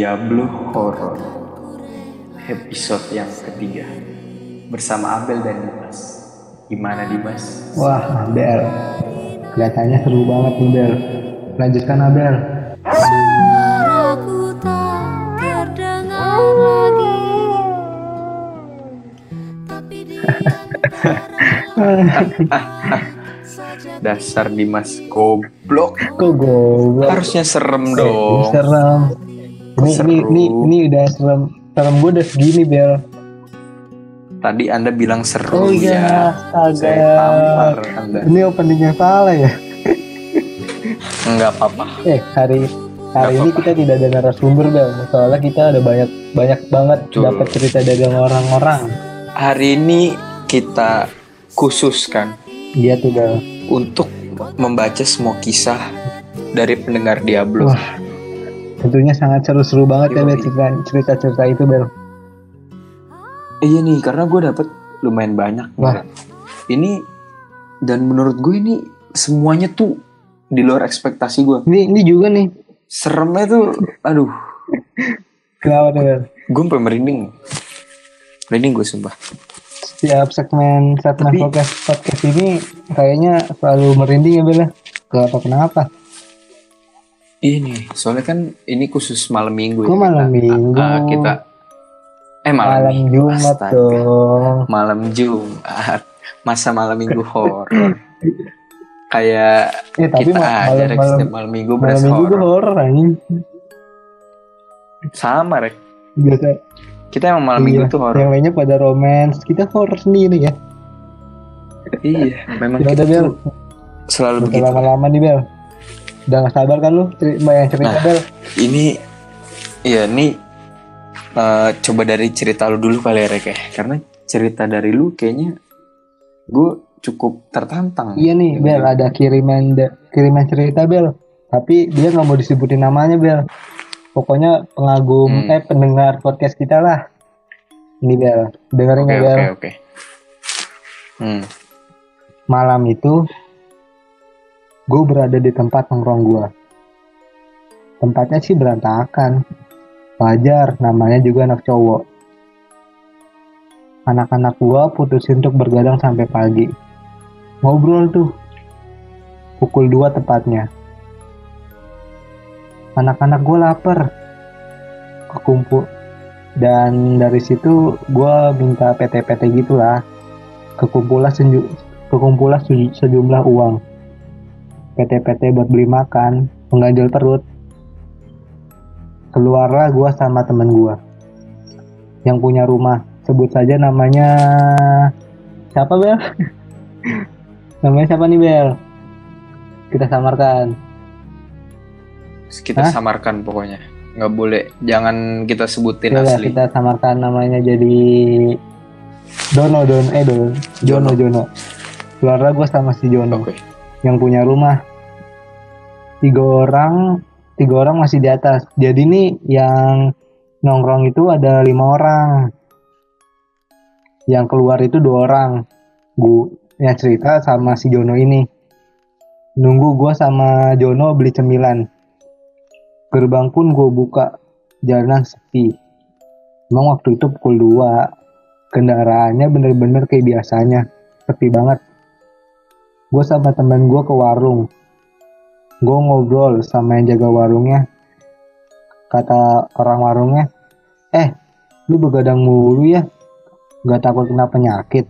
Diablo Horror episode yang ketiga bersama Abel dan Dimas. Gimana Dimas? Wah, Abel. Kelihatannya seru banget nih, Bel. Lanjutkan, Abel. suaraku tak terdengar lagi tapi dia saja Dasar Dimas goblok. Kok goblok? Harusnya serem dong. serem. Ini, Seru. ini, ini, ini udah serem. Serem gue udah segini, Bel. Tadi Anda bilang seru Oh iya, ya. Saya tampar astaga. Anda. Ini openingnya salah ya? Enggak apa-apa. Eh, hari hari ini kita tidak ada narasumber, Bel. Soalnya kita ada banyak banyak banget dapat cerita dagang orang-orang. Hari ini kita khususkan Iya tuh, Bel. untuk membaca semua kisah dari pendengar Diablo. Wah, Tentunya sangat seru-seru banget ya, Bel, Yoi. cerita- cerita-cerita itu, Bel. Iya nih, karena gue dapet lumayan banyak. Wah. Ini dan menurut gue ini semuanya tuh di luar ekspektasi gue. Ini ini juga nih. Seremnya tuh, aduh, Kenapa tuh, Bel? gue sampai merinding. Merinding gue sumpah. Setiap segmen segmen Tapi- podcast podcast ini kayaknya selalu merinding ya, Bel. ya? Kenapa kenapa? Iya nih, soalnya kan ini khusus malam minggu Kok malam kita. minggu? Ah, kita eh malam, Malam minggu. Jumat Astaga. dong. Malam Jumat. Masa malam minggu horor. Kayak Eh tapi kita ma- aja malam malam malam minggu malam beres minggu horor. Sama Rek. Biasa. Kita emang malam iya, minggu tuh horor. Yang lainnya pada romance, kita horor sendiri ya. Iya, memang Ya kita Bel, tuh selalu begitu. lama-lama nih Bel. Udah gak sabar kan lu ceri- banyak cerita Nah. Bel. Ini iya nih eh, coba dari cerita lu dulu kali ya Rek ya. Karena cerita dari lu kayaknya gue cukup tertantang. Iya nih Bel, ada kiriman kiriman cerita Bel. Tapi dia nggak mau disebutin namanya Bel. Pokoknya pengagum Hmm. eh pendengar podcast kita lah. Ini Bel, dengerin Oke ya Bel. oke oke. Hmm. Malam itu gue berada di tempat nongkrong gue. Tempatnya sih berantakan. Wajar, namanya juga anak cowok. Anak-anak gue putusin untuk bergadang sampai pagi. Ngobrol tuh. Pukul 2 tepatnya. Anak-anak gue lapar. Kekumpul. Dan dari situ gue minta PT-PT gitulah. Kekumpulan sejumlah uang. PT-PT buat beli makan, mengganjal perut. Keluarlah gua sama temen gua yang punya rumah. Sebut saja namanya siapa Bel? namanya siapa nih Bel? Kita samarkan. Kita Hah? samarkan pokoknya. Nggak boleh. Jangan kita sebutin Ya udah, asli. kita samarkan namanya jadi Dono Don eh Don Jono Jono. Keluarlah gua sama si Jono. Oke. yang punya rumah tiga orang tiga orang masih di atas. Jadi nih yang nongkrong itu ada lima orang. Yang keluar itu dua orang. Gua yang cerita sama si Jono ini. Nunggu gua sama Jono beli cemilan. Gerbang pun gue buka. Jalanan sepi. Emang waktu itu pukul 2 kendaraannya bener-bener kayak biasanya. Sepi banget. Gue sama temen gue ke warung gue ngobrol sama yang jaga warungnya. Kata orang warungnya eh lu begadang mulu ya. Gak takut kena penyakit.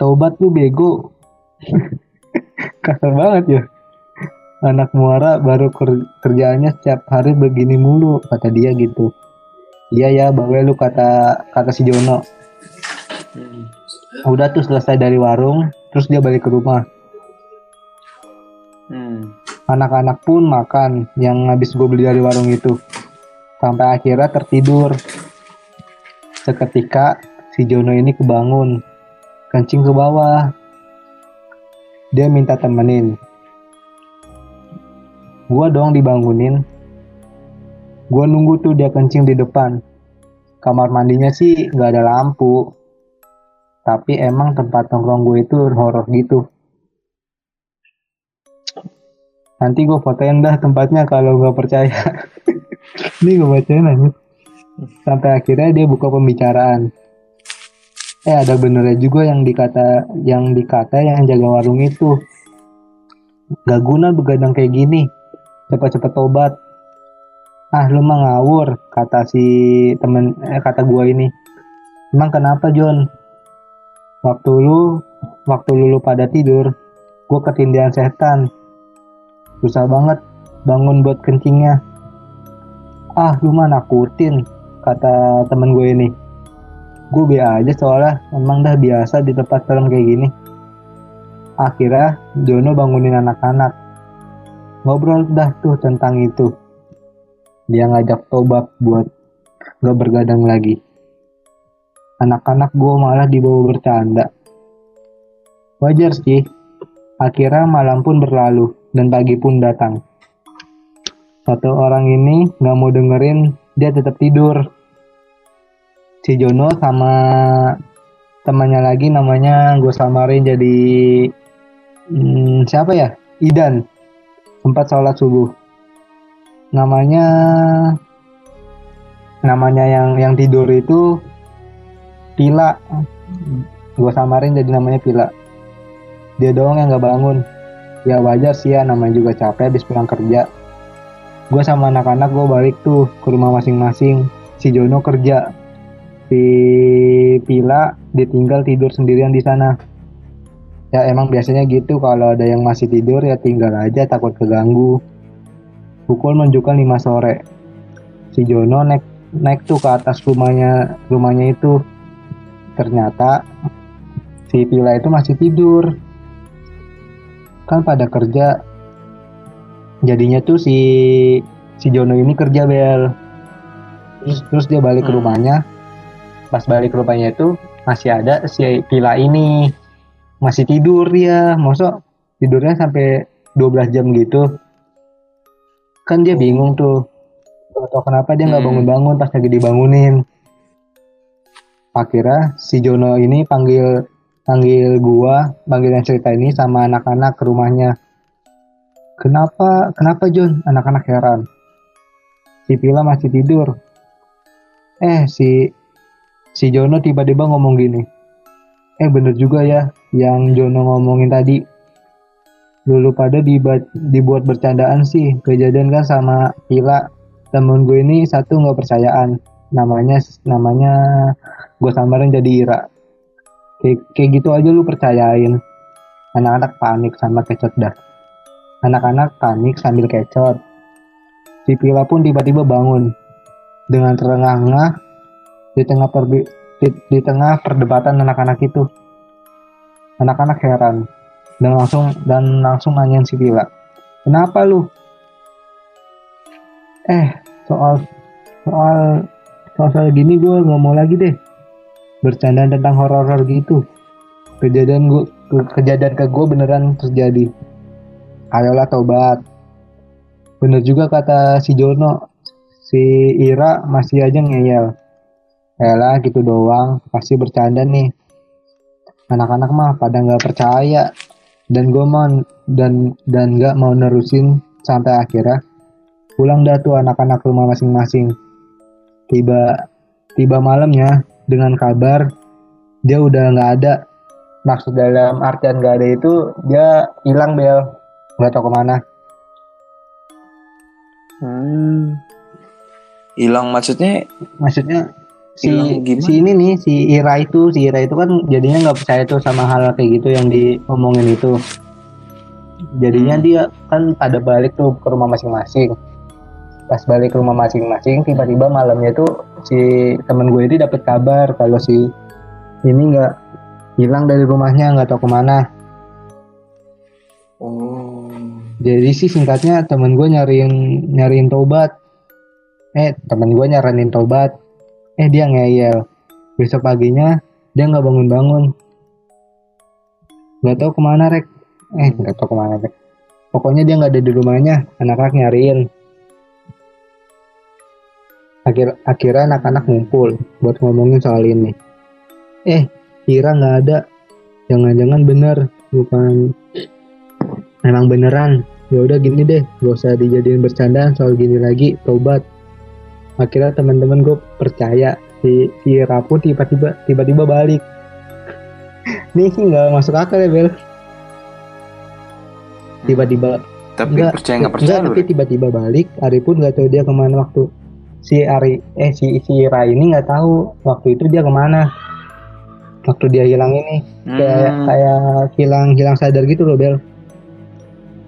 Tobat lu bego. Kasar banget ya. Anak muara baru ker- kerjaannya setiap hari begini mulu kata dia gitu. Iya ya bawa lu kata kata si Jono. Hmm. udah tuh selesai dari warung terus dia balik ke rumah. Anak-anak pun makan yang habis gue beli dari warung itu sampai akhirnya tertidur seketika si Jono ini kebangun kencing ke bawah dia minta temenin Gua dong dibangunin. Gua nunggu tuh dia kencing di depan. Kamar mandinya sih nggak ada lampu. Tapi emang tempat nongkrong gue itu horor gitu. Nanti gue fotoin dah tempatnya kalau nggak percaya. Ini gue bacain aja. Sampai akhirnya dia buka pembicaraan. Eh ada benernya juga yang dikata yang dikata yang jaga warung itu. Gak guna begadang kayak gini. Cepat-cepat tobat. Ah lu mah ngawur kata si temen eh, kata gua ini. Emang kenapa John? Waktu lu waktu lu, lu pada tidur, gua ketindihan setan. Susah banget bangun buat kencingnya. Ah lu mah nakutin kata temen gue ini. Gue be aja soalnya emang dah biasa di tempat serem kayak gini. Akhirnya Jono bangunin anak-anak. Ngobrol dah tuh tentang itu. Dia ngajak tobat buat gak bergadang lagi. Anak-anak gue malah dibawa bercanda. Wajar sih. Akhirnya malam pun berlalu dan pagi pun datang. Satu orang ini gak mau dengerin dia tetap tidur. Si Jono sama temannya lagi namanya gue samarin jadi hmm, siapa ya? Idan. Sempat sholat subuh. Namanya namanya yang yang tidur itu Pila. Gue samarin jadi namanya Pila. Dia doang yang gak bangun ya wajar sih ya namanya juga capek habis pulang kerja. Gue sama anak-anak gue balik tuh ke rumah masing-masing. Si Jono kerja si Pila ditinggal tidur sendirian di sana. Ya emang biasanya gitu kalau ada yang masih tidur ya tinggal aja takut keganggu. Pukul menunjukkan 5 sore. Si Jono naik naik tuh ke atas rumahnya rumahnya itu. Ternyata si Pila itu masih tidur kan pada kerja. Jadinya tuh si si Jono ini kerja bel. Terus terus dia balik ke Hmm. rumahnya. Pas balik ke rumahnya itu masih ada si Pila ini. Masih tidur dia. Masa tidurnya sampai 12 jam gitu. Kan dia bingung tuh. Atau kenapa dia nggak Hmm. bangun-bangun pas lagi dibangunin. Akhirnya si Jono ini panggil panggil gua panggil yang cerita ini sama anak-anak ke rumahnya. Kenapa kenapa John? Anak-anak heran. Si Pila masih tidur. Eh si si Jono tiba-tiba ngomong gini. Eh bener juga ya yang Jono ngomongin tadi. Dulu pada dibuat, dibuat bercandaan sih kejadian kan sama Pila temen gue ini satu nggak percayaan. Namanya namanya gue samarin jadi Ira kayak, kayak gitu aja lu percayain. Anak-anak panik sama kecot dah. Anak-anak panik sambil kecot. Si Pila pun tiba-tiba bangun. Dengan terengah-engah di tengah perbi- di, di tengah perdebatan anak-anak itu. Anak-anak heran. Dan langsung dan langsung nanyain si Pila kenapa lu? Eh soal soal soal, soal gini gue nggak mau lagi deh bercandaan tentang horor-horor gitu. Kejadian gue kejadian ke gue beneran terjadi. Ayolah tobat. Bener juga kata si Jono si Ira masih aja ngeyel. Yalah gitu doang. Pasti bercanda nih. Anak-anak mah pada nggak percaya. Dan gue mau dan dan nggak mau nerusin sampai akhirnya pulang dah tuh anak-anak ke rumah masing-masing. Tiba tiba malamnya dengan kabar dia udah nggak ada maksud dalam artian nggak ada itu dia hilang bel nggak tahu ke mana Hmm. Hilang maksudnya maksudnya si Hilang gimana? si ini nih si Ira itu si Ira itu kan jadinya nggak percaya tuh sama hal kayak gitu yang diomongin itu jadinya Hmm. dia kan pada balik tuh ke rumah masing-masing pas balik ke rumah masing-masing tiba-tiba malamnya tuh si temen gue ini dapat kabar kalau si ini nggak hilang dari rumahnya nggak tahu ke mana. Oh. Jadi sih singkatnya temen gue nyariin nyariin tobat eh temen gue nyaranin tobat eh dia ngeyel. Besok paginya dia nggak bangun-bangun. Nggak tahu ke mana rek. Eh nggak tahu ke mana rek. Pokoknya dia nggak ada di rumahnya. Anak-anak nyariin akhir akhirnya anak-anak ngumpul buat ngomongin soal ini. Eh kira nggak ada. Jangan-jangan bener bukan. Memang beneran. Ya udah gini deh gak usah dijadiin bercandaan soal gini lagi tobat. Akhirnya teman-teman gue percaya si si Rapu tiba-tiba tiba-tiba balik. Ini sih nggak masuk akal ya Bel. Tiba-tiba. Tapi Enggak, percaya nggak percaya enggak, tapi tiba-tiba balik Ari pun nggak tahu dia ke mana waktu si Ari eh si si Ra ini nggak tahu waktu itu dia ke mana. Waktu dia hilang ini. Kayak Hmm, kayak hilang hilang sadar gitu loh Bel.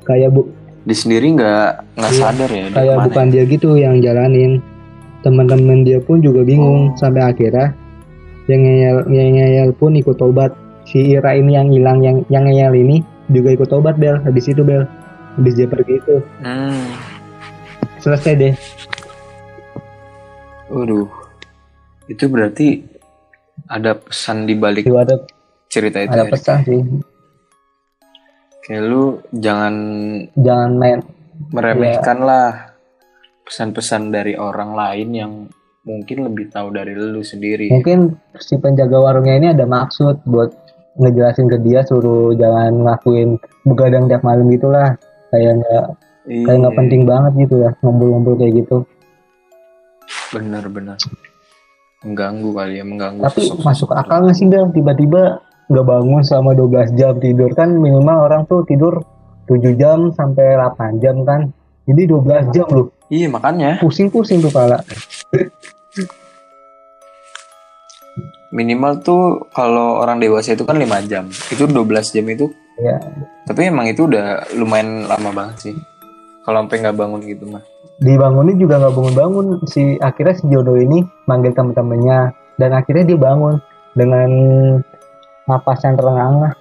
Kayak bu dia sendiri nggak nggak Iya, sadar ya kayak bukan ya? dia gitu yang jalanin. Teman-teman dia pun juga bingung Oh. sampai akhirnya yang ngeyel yang ngeyel pun ikut tobat. Si Ira ini yang hilang yang yang ngeyel ini juga ikut tobat Bel. Habis itu Bel. Habis dia pergi itu. Hmm, selesai deh waduh, itu berarti ada pesan di balik ada cerita itu. ada ya? pesan sih Kayak lu jangan jangan main meremehkan lah pesan-pesan dari orang lain yang mungkin lebih tahu dari lu sendiri. mungkin si penjaga warungnya ini ada maksud buat ngejelasin ke dia suruh jangan ngelakuin begadang tiap malam gitulah kayak nggak kayak nggak Iya, penting banget gitu ya ngumpul-ngumpul kayak gitu Bener-bener mengganggu kali ya mengganggu. tapi sosok- masuk akal nggak sih Bel tiba-tiba nggak bangun selama 12 jam tidur kan minimal orang tuh tidur 7 jam sampai 8 jam kan jadi 12 jam loh Iya makanya pusing-pusing tuh pala minimal tuh kalau orang dewasa itu kan 5 jam. Itu 12 jam itu. ya Tapi emang itu udah lumayan lama banget sih. Kalau sampai nggak bangun gitu mah. Dibangunin juga nggak bangun-bangun si akhirnya si jodoh ini manggil teman-temannya dan akhirnya dia bangun dengan napas yang terengah-engah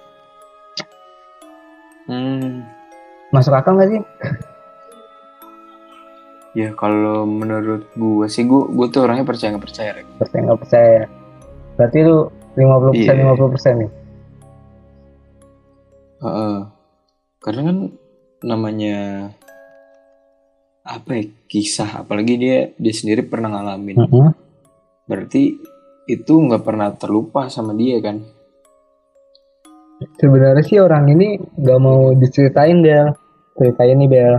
Hmm. masuk akal nggak sih Ya kalau menurut gue sih gue gue tuh orangnya percaya nggak percaya. Percaya nggak percaya berarti itu 50% Iya. 50% nih Heeh. Karena kan namanya apa ya kisah apalagi dia dia sendiri pernah ngalamin Mm-mm. berarti itu nggak pernah terlupa sama dia kan sebenarnya sih orang ini nggak mau diceritain Bel ceritain nih Bel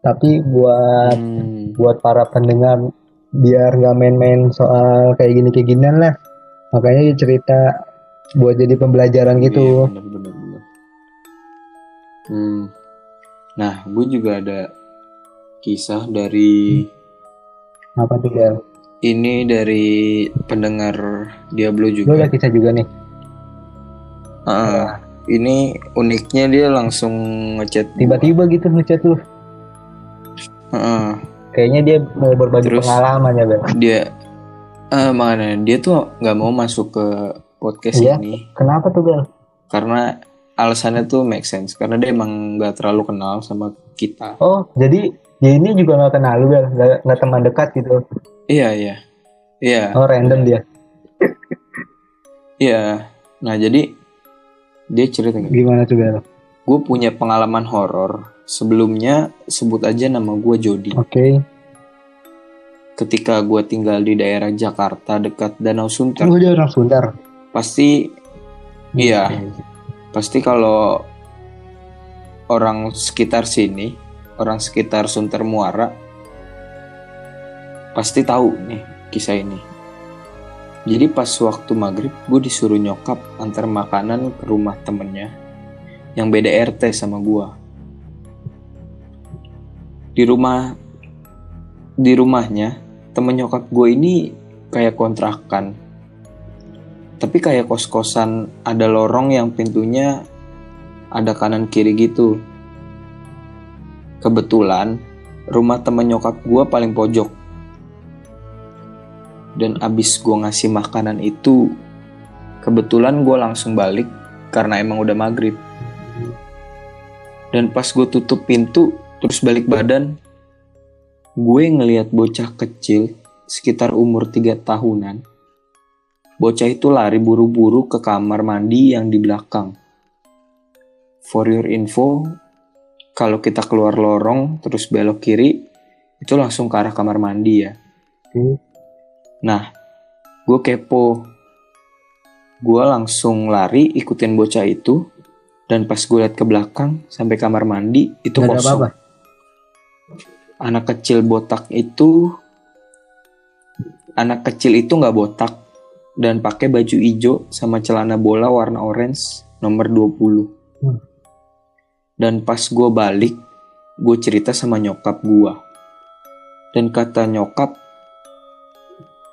tapi buat Hmm. buat para pendengar biar nggak main-main soal kayak gini kayak ginian lah makanya dia cerita buat jadi pembelajaran Iya, gitu bener, bener, bener. Hmm. Nah, gue juga ada kisah dari apa tuh Bel ini dari pendengar Diablo lu juga. ada kisah juga nih Heeh. ini uniknya dia langsung ngechat tiba-tiba gitu ngechat lu Heeh. kayaknya dia mau berbagi Terus? pengalaman ya Bel dia eh makanya dia tuh nggak mau masuk ke podcast Iya. ini kenapa tuh Bel karena alasannya tuh make sense karena dia emang nggak terlalu kenal sama kita oh jadi dia ini juga nggak kenal lu Bel. Nggak nggak teman dekat gitu. Iya iya. Iya. Oh random dia. Iya. Nah jadi dia cerita gini. Gimana tuh Bel? Gue punya pengalaman horor. Sebelumnya sebut aja nama gue Jody. Oke. Ketika gue tinggal di daerah Jakarta dekat Danau Sunter. Oh dia orang Sundar pasti iya. Oke. pasti kalau orang sekitar sini orang sekitar Sunter Muara pasti tahu nih kisah ini. Jadi pas waktu maghrib gue disuruh nyokap antar makanan ke rumah temennya yang beda RT sama gue di rumah di rumahnya temen nyokap gue ini kayak kontrakan. Tapi kayak kos-kosan ada lorong yang pintunya ada kanan kiri gitu. Kebetulan rumah temen nyokap gua paling pojok. Dan abis gua ngasih makanan itu, kebetulan gua langsung balik karena emang udah maghrib. Dan pas gue tutup pintu, terus balik badan, gue ngeliat bocah kecil sekitar umur 3 tahunan Bocah itu lari buru-buru ke kamar mandi yang di belakang. For your info, kalau kita keluar lorong terus belok kiri itu langsung ke arah kamar mandi ya. Oke. Nah, gue kepo. Gue langsung lari ikutin bocah itu. Dan pas gue liat ke belakang sampai kamar mandi itu Nggak ada kosong. apa-apa. Anak kecil botak itu, anak kecil itu nggak botak dan pakai baju hijau sama celana bola warna orange nomor 20. Hmm. Dan pas gue balik, gue cerita sama nyokap gue. Dan kata nyokap,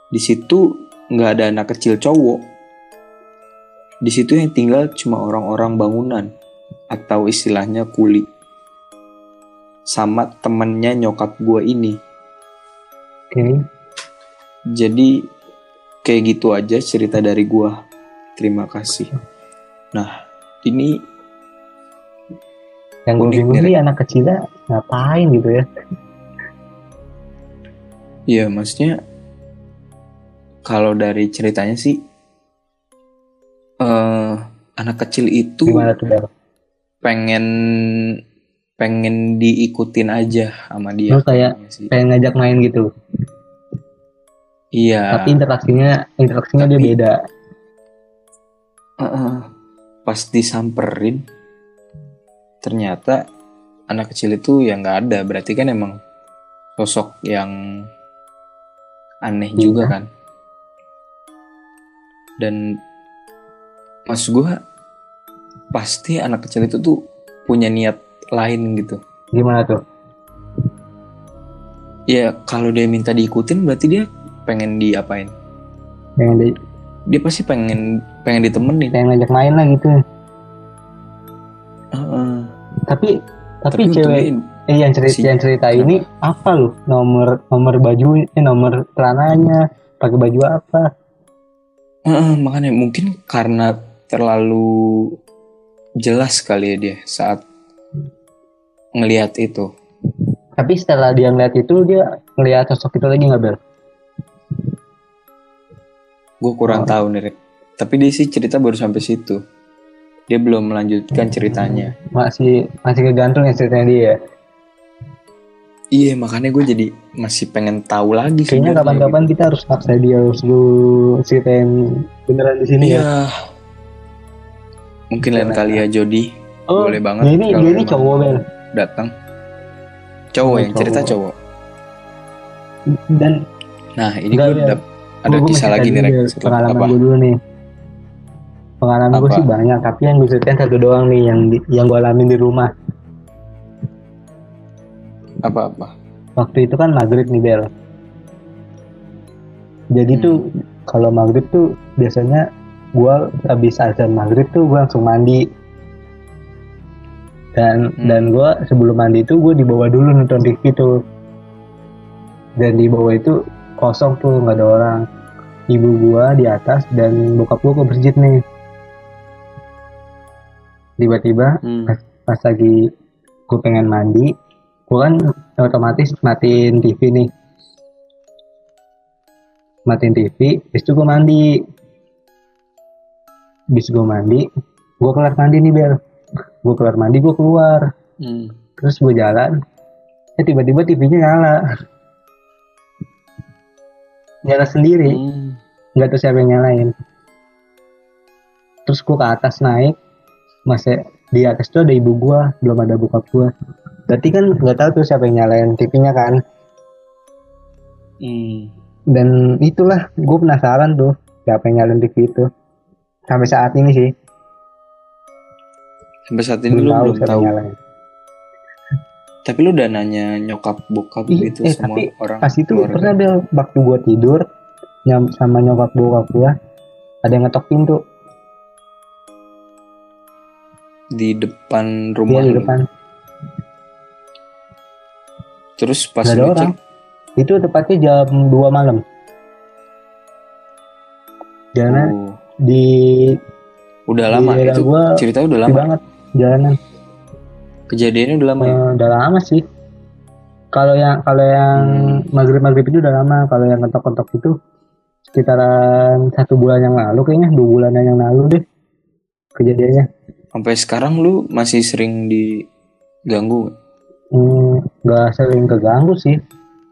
di situ nggak ada anak kecil cowok. Di situ yang tinggal cuma orang-orang bangunan atau istilahnya kuli. Sama temennya nyokap gue ini. Oke. Jadi kayak gitu aja cerita dari gue. Terima kasih. Nah, ini Yang gue bingung sih anak kecilnya ngapain gitu ya. ya maksudnya kalau dari ceritanya sih eh anak kecil itu Gimana tuh Bel? pengen pengen diikutin aja sama dia. Lu kayak sih. Pengen ngajak main gitu. Iya. Tapi interaksinya interaksinya dia Tapi- beda. Heeh. pas disamperin ternyata anak kecil itu ya nggak ada berarti kan emang sosok yang aneh Iya. juga kan dan mas gua pasti anak kecil itu tuh punya niat lain gitu Gimana tuh? ya kalau dia minta diikutin berarti dia pengen diapain Pengen di, dia pasti pengen pengen ditemenin pengen ngajak main lah gitu. Tapi tapi, tapi cewek eh yang cerita si- yang cerita ini apa lu? Nomor nomor baju eh nomor celananya, pakai baju apa? Heeh, makanya mungkin karena terlalu jelas kali ya dia saat ngelihat itu. Tapi setelah dia ngeliat itu dia ngeliat sosok itu lagi nggak bel? Gue kurang Oh. tahu nih. Tapi dia sih cerita baru sampai situ. Dia belum melanjutkan ceritanya. Masih masih kegantung ya ceritanya dia. ya? Iya, makanya gue jadi masih pengen tahu lagi. Kayaknya kapan-kapan kita harus paksa dia harus lu ceritain beneran di gitu. sini Iya. ya. Mungkin lain kali ya Jody Oh, boleh banget dia ini dia ini cowok bel datang. Cowok Oh, yang cerita cowok. dan Nah, ini gue dap- ada gua kisah lagi nih, Rek. Setelah pengalaman apa? gue dulu nih. Pengalaman gue Apa? sih banyak, tapi yang gue ceritain satu doang nih yang di- yang gue alamin di rumah. Apa-apa? Waktu itu kan maghrib nih Bel. Jadi Hmm. tuh kalau maghrib tuh biasanya gue habis azan maghrib tuh gue langsung mandi. Dan Hmm. dan gue sebelum mandi tuh gue dibawa dulu nonton TV tuh. Dan di bawah itu kosong tuh nggak ada orang. Ibu gue di atas dan bokap gue ke masjid nih. Tiba-tiba Hmm. pas lagi gue pengen mandi gue kan otomatis matiin TV nih. Matiin TV habis itu gue mandi. Habis gue mandi gue kelar mandi nih Bel. Gue kelar mandi gue keluar. Hmm. terus gue jalan eh tiba-tiba TV-nya nyala. Nyala sendiri. Hmm. nggak tahu siapa yang nyalain. Terus gue ke atas naik masih di atas tuh ada ibu gua belum ada bokap gua berarti kan nggak tahu tuh siapa yang nyalain TV-nya kan Hmm. dan itulah gue penasaran tuh siapa yang nyalain TV itu sampai saat ini sih Sampai saat ini belum lu tahu belum tahu. nyalain Tapi lu udah nanya nyokap bokap Ih, gitu eh, semua tapi orang. pas itu keluarga. pernah Bel waktu gua tidur nyam sama nyokap bokap gua ada yang ngetok pintu di depan rumah di lu. depan. Terus pas ada orang. Itu tepatnya jam 2 malam. Jalanan oh, di udah di lama itu gua cerita udah lama. banget jalanan. Kejadiannya udah lama ya. Eh, udah lama sih. Kalau yang kalau yang Hmm. maghrib maghrib itu udah lama. Kalau yang kentok kentok itu sekitaran satu bulan yang lalu kayaknya. Dua bulanan yang lalu deh kejadiannya Sampai sekarang lu masih sering di ganggu nggak? Hmm, sering keganggu sih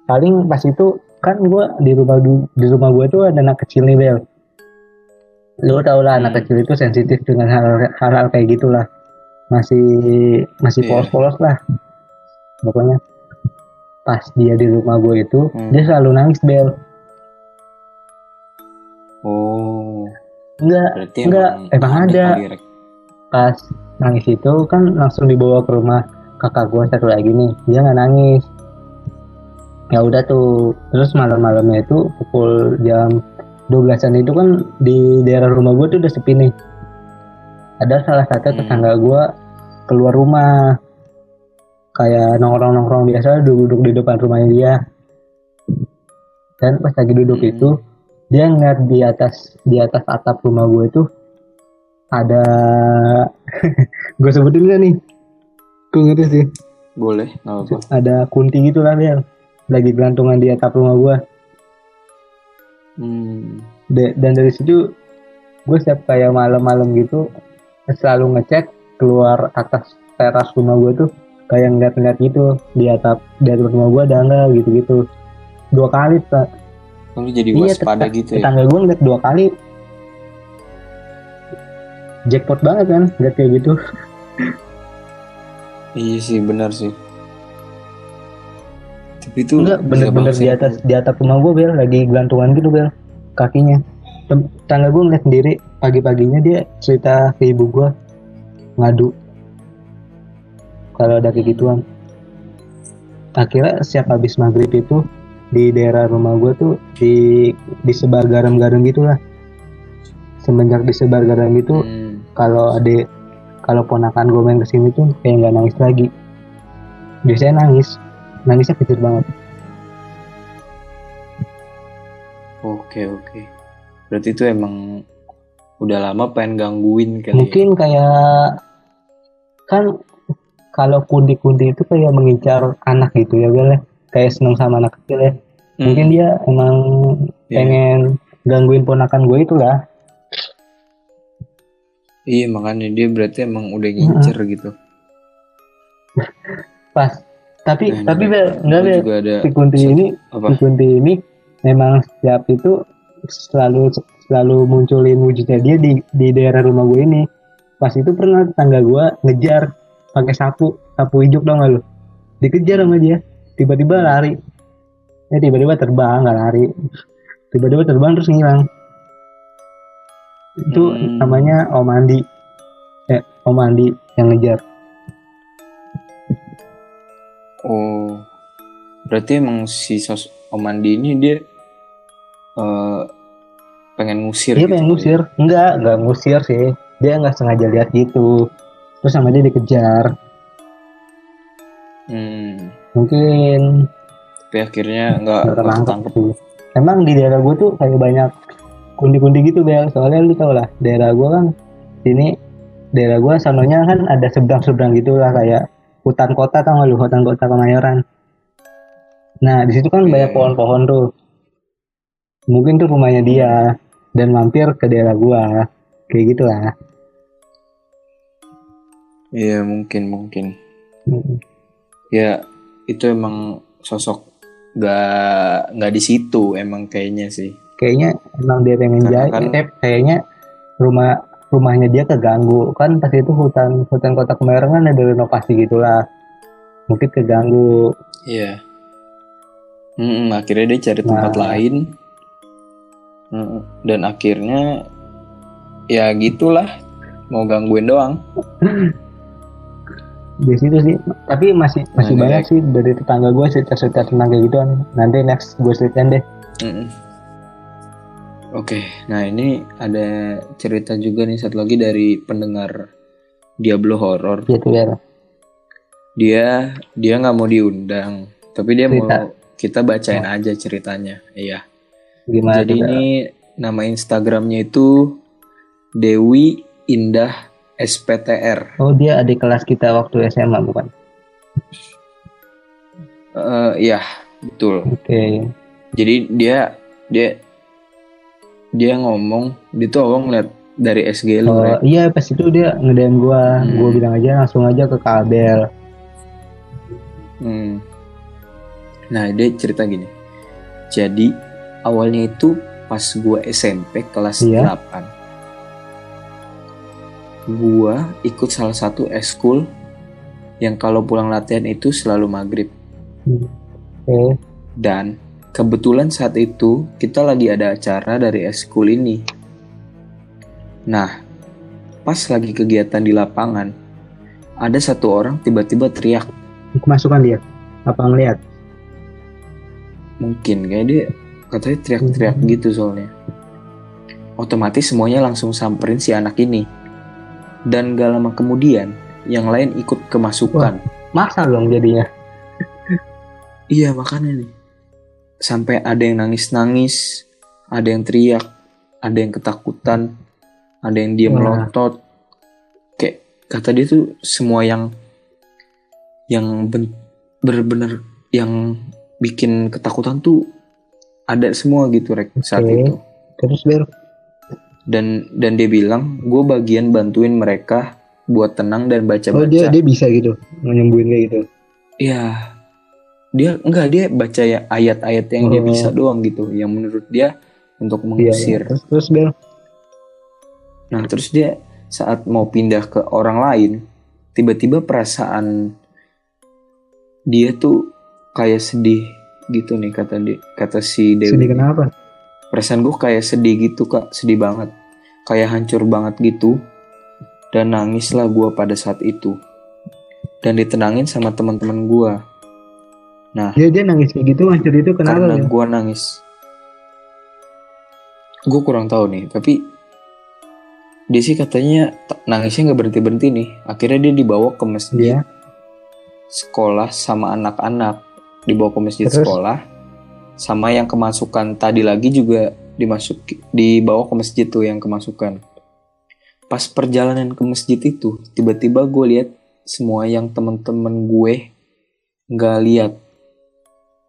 paling pas itu kan gua di rumah di rumah gue tuh ada anak kecil nih Bel lu tau lah anak Hmm. kecil itu sensitif dengan hal- hal-hal kayak gitulah masih masih Iya. polos-polos lah pokoknya pas dia di rumah gue itu Hmm. dia selalu nangis Bel oh enggak berarti Nggak, emang ada. Pas nangis itu kan langsung dibawa ke rumah kakak gue satu lagi nih. Dia nggak nangis. Ya udah tuh. Terus malam-malamnya itu pukul jam 12-an itu kan di daerah rumah gue tuh udah sepi nih. Ada salah satu Hmm. tetangga gue keluar rumah. Kayak nongkrong-nongkrong biasa duduk di depan rumahnya dia. Dan pas lagi duduk Hmm. itu dia ngeliat di atas di atas atap rumah gue itu ada gue sebutin gak nih? Gue ngerti sih. Boleh apa ada kunti gitu lah Bel lagi gelantungan di atap rumah gue hmm. Da- dan dari situ gue setiap kayak malam-malam gitu selalu ngecek keluar atas teras rumah gue tuh kayak ngeliat-ngeliat gitu di atap di atap rumah gue ada nggak gitu-gitu. Dua kali pak. Lu jadi Iya, waspada tetap- gitu ya? tetangga gue ngeliat dua kali jackpot banget kan ngeliat kayak gitu. Iya sih benar sih. Tapi itu enggak bener-bener di atas di atap rumah gue bel. Lagi gelantungan gitu bel. Kakinya. Tetangga gue ngeliat sendiri. Pagi-paginya dia cerita ke ibu gue ngadu. Kalau ada kayak gituan akhirnya setiap habis maghrib itu di daerah rumah gue tuh di disebar garam-garam gitulah. Semenjak disebar garam itu Hmm. Kalau adik kalau ponakan gue main ke sini tuh kayak nggak nangis lagi biasanya nangis nangisnya kecil banget oke oke berarti itu emang udah lama pengen gangguin kali ya? mungkin kayak kan kalau kundi-kundi itu kayak mengincar anak gitu ya Bel ya. kayak seneng sama anak kecil ya Hmm. mungkin dia emang Iya. pengen gangguin ponakan gue itu lah Iya makanya dia berarti emang udah ngincer gitu. pas. Tapi Nah, tapi Bel enggak Bel? si kunti ini apa? si kunti ini memang setiap itu selalu selalu munculin wujudnya dia di di daerah rumah gue ini. Pas itu pernah tetangga gue ngejar pakai sapu sapu hijau dong lu? Dikejar sama dia. Tiba-tiba lari. Ya tiba-tiba terbang nggak lari. Tiba-tiba terbang terus ngilang itu Hmm. namanya Om Andi. Eh Om Andi yang ngejar. Oh, berarti emang si sos Om Andi ini dia eh, pengen ngusir dia gitu. pengen ngusir. Enggak enggak ngusir sih. Dia nggak sengaja lihat gitu. Terus sama dia dikejar. Hmm, mungkin tapi akhirnya nggak sih. Emang di daerah gue tuh kayak banyak kundi-kundi gitu Bel. Soalnya lu tau lah daerah gue kan sini daerah gue sanonya kan ada seberang-seberang gitu lah kayak hutan kota tau gak lu? Hutan kota kemayoran. Nah di situ kan Iya, banyak pohon-pohon tuh. Mungkin tuh rumahnya dia dan mampir ke daerah gua. Kayak gitulah Iya mungkin mungkin. Mm. Ya itu emang sosok nggak nggak di situ emang kayaknya sih. Kayaknya emang dia pengen jahit kan- eh, kayaknya rumah rumahnya dia keganggu kan pas itu hutan hutan kota Kemayoran kan ada renovasi gitulah mungkin keganggu Iya. Mm-mm, akhirnya dia cari tempat Nah. lain. Mm-mm. Dan akhirnya ya gitulah mau gangguin doang. di situ sih tapi masih masih Nah, banyak dari- sih dari tetangga gue cerita-cerita tentang kayak gituan nanti next gue ceritain deh Mm-mm. Oke, nah ini ada cerita juga nih satu lagi dari pendengar Diablo Horror. ya Dia dia nggak mau diundang, tapi dia Cerita. mau kita bacain aja ceritanya. Iya. gimana Jadi ini nama Instagramnya itu Dewi Indah SPTR. oh dia adik kelas kita waktu SMA bukan Eh, Iya, betul. oke Jadi dia dia dia ngomong, dia tuh awal ngeliat dari SG lu, Rek. iya pas itu dia ngedem gua Hmm. gua bilang aja langsung aja ke kabel Hmm. Nah, dia cerita gini. Jadi, awalnya itu pas gue SMP kelas Iya. 8. Gue ikut salah satu eskul yang kalau pulang latihan itu selalu maghrib. Oke. Dan kebetulan saat itu kita lagi ada acara dari eskul ini. Nah, pas lagi kegiatan di lapangan, ada satu orang tiba-tiba teriak Kemasukan dia. Apa ngeliat? mungkin kayak dia katanya teriak-teriak Hmm. gitu soalnya otomatis semuanya langsung samperin si anak ini dan gak lama kemudian yang lain ikut kemasukan Masa dong jadinya. iya makanya nih sampai ada yang nangis-nangis ada yang teriak ada yang ketakutan ada yang diam melotot kayak kata dia tuh semua yang yang ben- bener-bener yang bikin ketakutan tuh ada semua gitu rek saat itu Terus Bel. dan dan dia bilang gue bagian bantuin mereka buat tenang dan baca Oh baca dia dia bisa gitu nyembuhin kayak gitu. Iya. Dia enggak dia baca ya ayat-ayat yang dia Oh. bisa doang gitu, yang menurut dia untuk Iya. mengusir. Terus terus Bel. Nah, terus dia saat mau pindah ke orang lain, tiba-tiba perasaan dia tuh kayak sedih gitu nih kata dia, kata si Dewi. Sedih kenapa? Perasaan gue kayak sedih gitu kak, sedih banget, kayak hancur banget gitu. Dan nangislah gue pada saat itu. Dan ditenangin sama teman-teman gue. Nah, Dia dia nangis kayak gitu hancur itu kenapa? karena Bel? gue nangis gue kurang tahu nih tapi dia sih katanya nangisnya nggak berhenti berhenti nih akhirnya dia dibawa ke masjid Iya. sekolah sama anak-anak dibawa ke masjid Terus? sekolah sama yang kemasukan tadi lagi juga dimasuk dibawa ke masjid tuh yang kemasukan pas perjalanan ke masjid itu tiba-tiba gue lihat semua yang temen-temen gue nggak lihat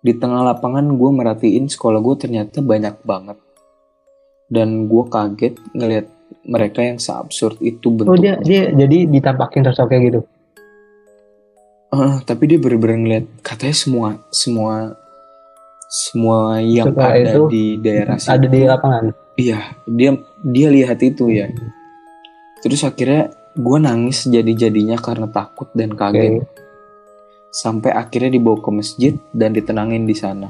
di tengah lapangan gue merhatiin sekolah gue ternyata banyak banget dan gue kaget ngelihat mereka yang seabsurd itu Oh bentuknya dia dia jadi ditampakin sosok kayak gitu. Eh, tapi dia bener-bener ngeliat katanya semua semua semua yang Setelah ada itu, di daerah situ Ada di lapangan. iya dia dia lihat itu ya terus akhirnya gue nangis jadi-jadinya karena takut dan kaget Oke. Sampai akhirnya dibawa ke masjid dan ditenangin di sana.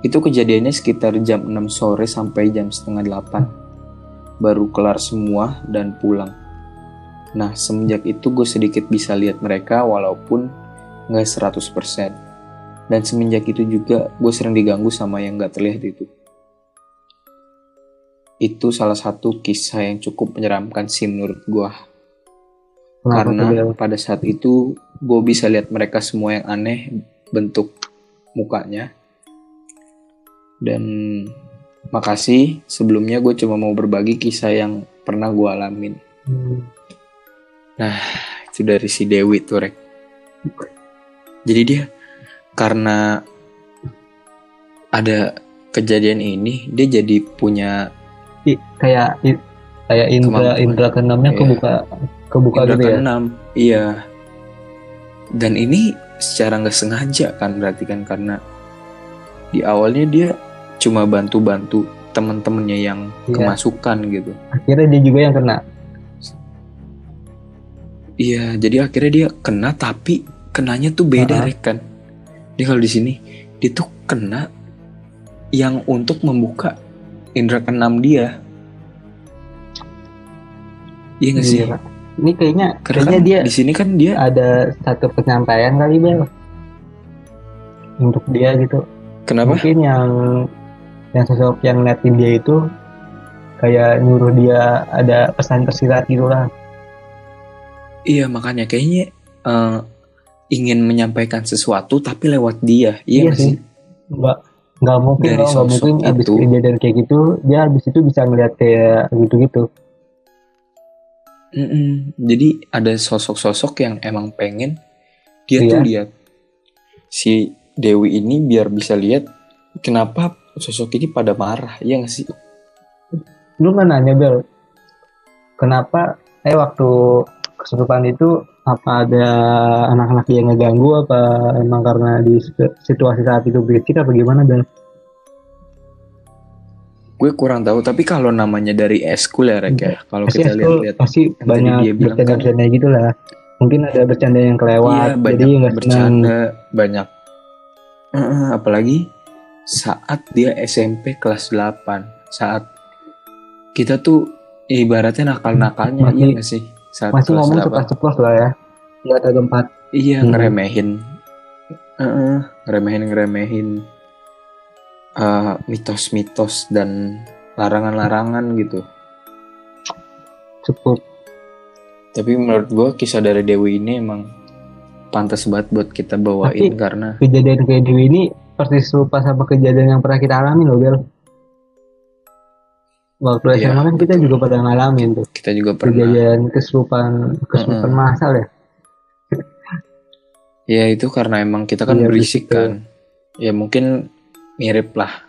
Itu kejadiannya sekitar jam 6 sore sampai jam setengah 8 baru kelar semua dan pulang. Nah semenjak itu gue sedikit bisa lihat mereka walaupun nggak 100% dan semenjak itu juga gue sering diganggu sama yang nggak terlihat itu. Itu salah satu kisah yang cukup menyeramkan sih menurut gue karena pada saat itu gue bisa lihat mereka semua yang aneh bentuk mukanya dan makasih sebelumnya gue cuma mau berbagi kisah yang pernah gue alamin Hmm. itu dari si Dewi tuh rek jadi dia karena ada kejadian ini dia jadi punya I- kayak i- kayak indra Kemampuan. indra keenamnya Iya. kebuka kebuka indera gitu ya. keenam iya dan ini secara nggak sengaja kan berarti kan karena di awalnya dia cuma bantu-bantu teman-temannya yang Iya. kemasukan gitu Akhirnya dia juga yang kena. iya jadi akhirnya dia kena tapi kenanya tuh beda Ah. Rek, kan dia kalau di sini dia tuh kena yang untuk membuka indera keenam dia iya nggak sih Iya. Ini kayaknya karena kayaknya kan dia di sini kan dia ada satu penyampaian kali Bel untuk dia gitu. kenapa Mungkin yang yang sosok yang ngeliatin dia itu kayak nyuruh dia ada pesan tersirat gitu lah. Iya makanya kayaknya eh, ingin menyampaikan sesuatu tapi lewat dia, iya Iya sih. sih? Nggak mungkin Dari loh, nggak mungkin abis kejadian kayak gitu dia abis itu bisa ngeliat kayak gitu-gitu. Mm-mm. Jadi ada sosok-sosok yang emang pengen dia tuh Iya. lihat si Dewi ini biar bisa lihat kenapa sosok ini pada marah, iya nggak sih? Lu nggak nanya Bel, kenapa eh waktu kesurupan itu apa ada anak-anak yang ngeganggu apa emang karena di situ- situasi saat itu berisik apa gimana dan gue kurang tahu tapi kalau namanya dari eskul ya Rek ya kalau pasti kita lihat-lihat pasti banyak kan. bercanda-bercanda gitu lah mungkin ada bercanda yang kelewat iya jadi banyak nggak senang. bercanda banyak. Eh, apalagi saat dia SMP kelas 8 saat kita tuh ibaratnya nakal-nakalnya Masih- iya gak sih? Saat masih kelas ngomong 8 ceplos-ceplos lah ya nggak ada tempat. Iya Hmm. ngeremehin. Heeh, ngeremehin ngeremehin eh, mitos-mitos dan larangan-larangan gitu cukup tapi menurut gue kisah dari Dewi ini emang pantas banget buat kita bawain Tapi- karena kejadian kayak Dewi ini persis serupa sama kejadian yang pernah kita alami loh Bel waktu Iya, SMA kan kita betul. juga pada ngalamin tuh kita juga pernah kejadian kesurupan kesurupan Mm-mm. masal ya Ya itu karena emang kita kan Iya, berisik betul. kan. Ya mungkin mirip lah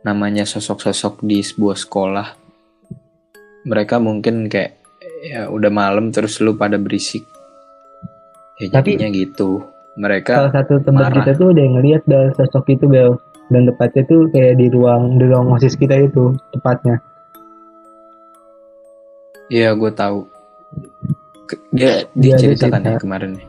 namanya sosok-sosok di sebuah sekolah. Mereka mungkin kayak ya udah malam terus lu pada berisik. Ya Tapi- jadinya gitu. Mereka salah satu teman marah. kita tuh yang ngeliat Bel sosok itu Bel dan tepatnya tuh kayak di ruang di ruang osis kita itu tepatnya ya gue tahu. Dia dia Iya, dia ceritakan cerita. ya kemarin nih.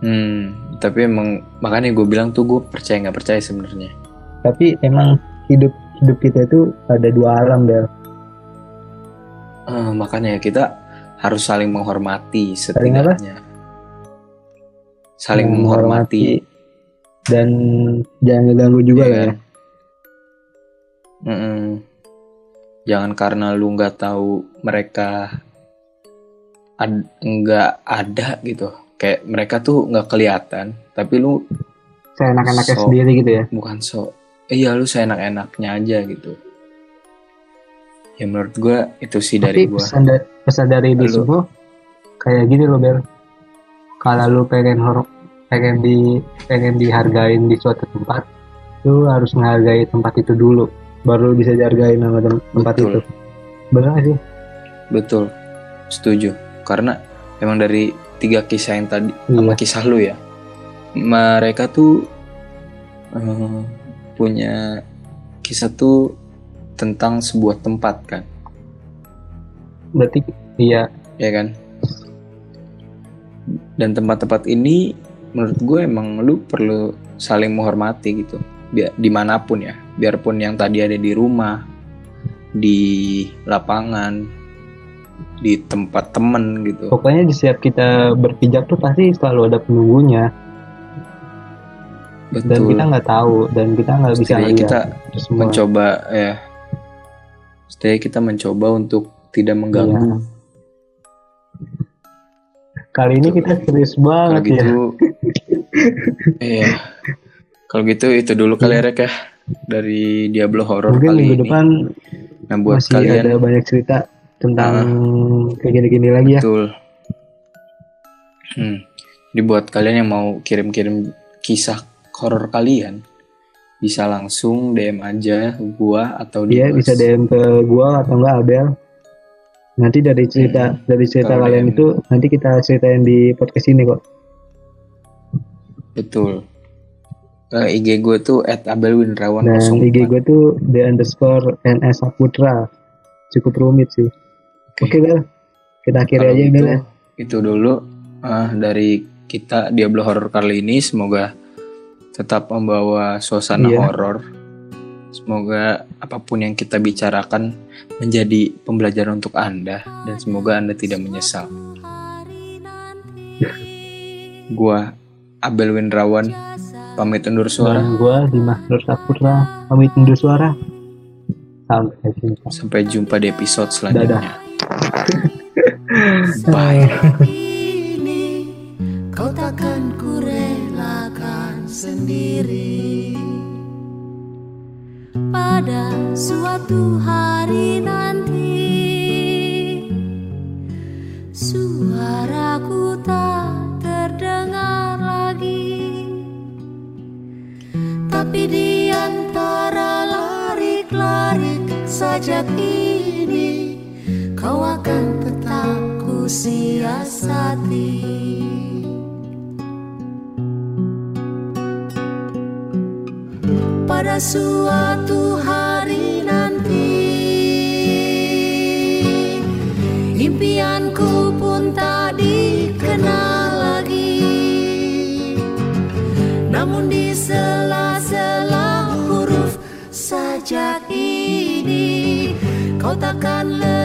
Hmm, tapi emang makanya gue bilang tuh gue percaya nggak percaya sebenarnya. tapi emang hidup hidup kita itu ada dua alam Bel Eh, makanya kita harus saling menghormati Saling setidaknya. Saling Yang menghormati. dan jangan ngeganggu juga Iya lah ya kan? Mm-mm. Jangan karena lu nggak tahu mereka ad- nggak ada gitu. Kayak mereka tuh nggak kelihatan, tapi lu saya anak-anaknya So- sendiri gitu ya bukan so. Iya lu seenak-enaknya aja gitu. Ya menurut gua itu sih dari tapi gua. pesan, da- pesan dari di kayak gini loh Bel kalau lu pengen hor pengen di pengen dihargain di suatu tempat lu harus menghargai tempat itu dulu baru bisa dihargain sama tem- tempat Betul. itu benar sih Betul, setuju. Karena emang dari tiga kisah yang tadi, iya. sama kisah lu ya, mereka tuh eh, punya kisah tuh tentang sebuah tempat kan, berarti iya. Ya kan? Dan tempat-tempat ini menurut gue emang lu perlu saling menghormati gitu, biar di mana pun ya, biarpun yang tadi ada di rumah, di lapangan, di tempat temen gitu. pokoknya di setiap kita berpijak tuh pasti selalu ada penunggunya. Dan Betul. kita nggak tahu dan kita nggak bisa ngeliat kita semua. mencoba ya. Setidaknya kita mencoba untuk tidak mengganggu. Kali ini Betul. kita serius banget ya. gitu iya. Kalau gitu itu dulu kali ya Rek ya dari Diablo Horror mungkin kali minggu ini. depan nah buat masih kalian ada banyak cerita tentang Ah. kayak gini-gini lagi ya betul hmm. jadi buat kalian yang mau kirim-kirim kisah horor kalian bisa langsung DM aja gua atau Iya Dimas. bisa DM ke gua atau enggak Abel. Nanti dari cerita dari cerita Hmm. Kalau kalian DM. itu nanti kita ceritain di podcast ini kok. betul Eh, IG gue tuh at abelwinrawan Dan 04. IG gue tuh the underscore ns saputra. Cukup rumit sih. Oke. Oke Bel, kita akhiri Kalau aja gitu, Bel ya. Itu dulu ah, dari kita Diablo Horror kali ini. Semoga tetap membawa suasana Iya. horor. Semoga apa pun yang kita bicarakan menjadi pembelajaran untuk Anda dan semoga Anda tidak menyesal. Gua Abel Windrawan pamit undur suara. Dan gue Dimas Nur Saputra pamit undur suara. Sampai jumpa. Sampai jumpa di episode selanjutnya. Bye. ini kau takkan ku relakan sendiri pada suatu hari nanti suaraku tak terdengar lagi tapi di antara larik-larik sajak ini siasati. Pada suatu hari nanti impianku pun tak dikenal lagi. Namun di sela-sela huruf sajak ini kau takkan lebih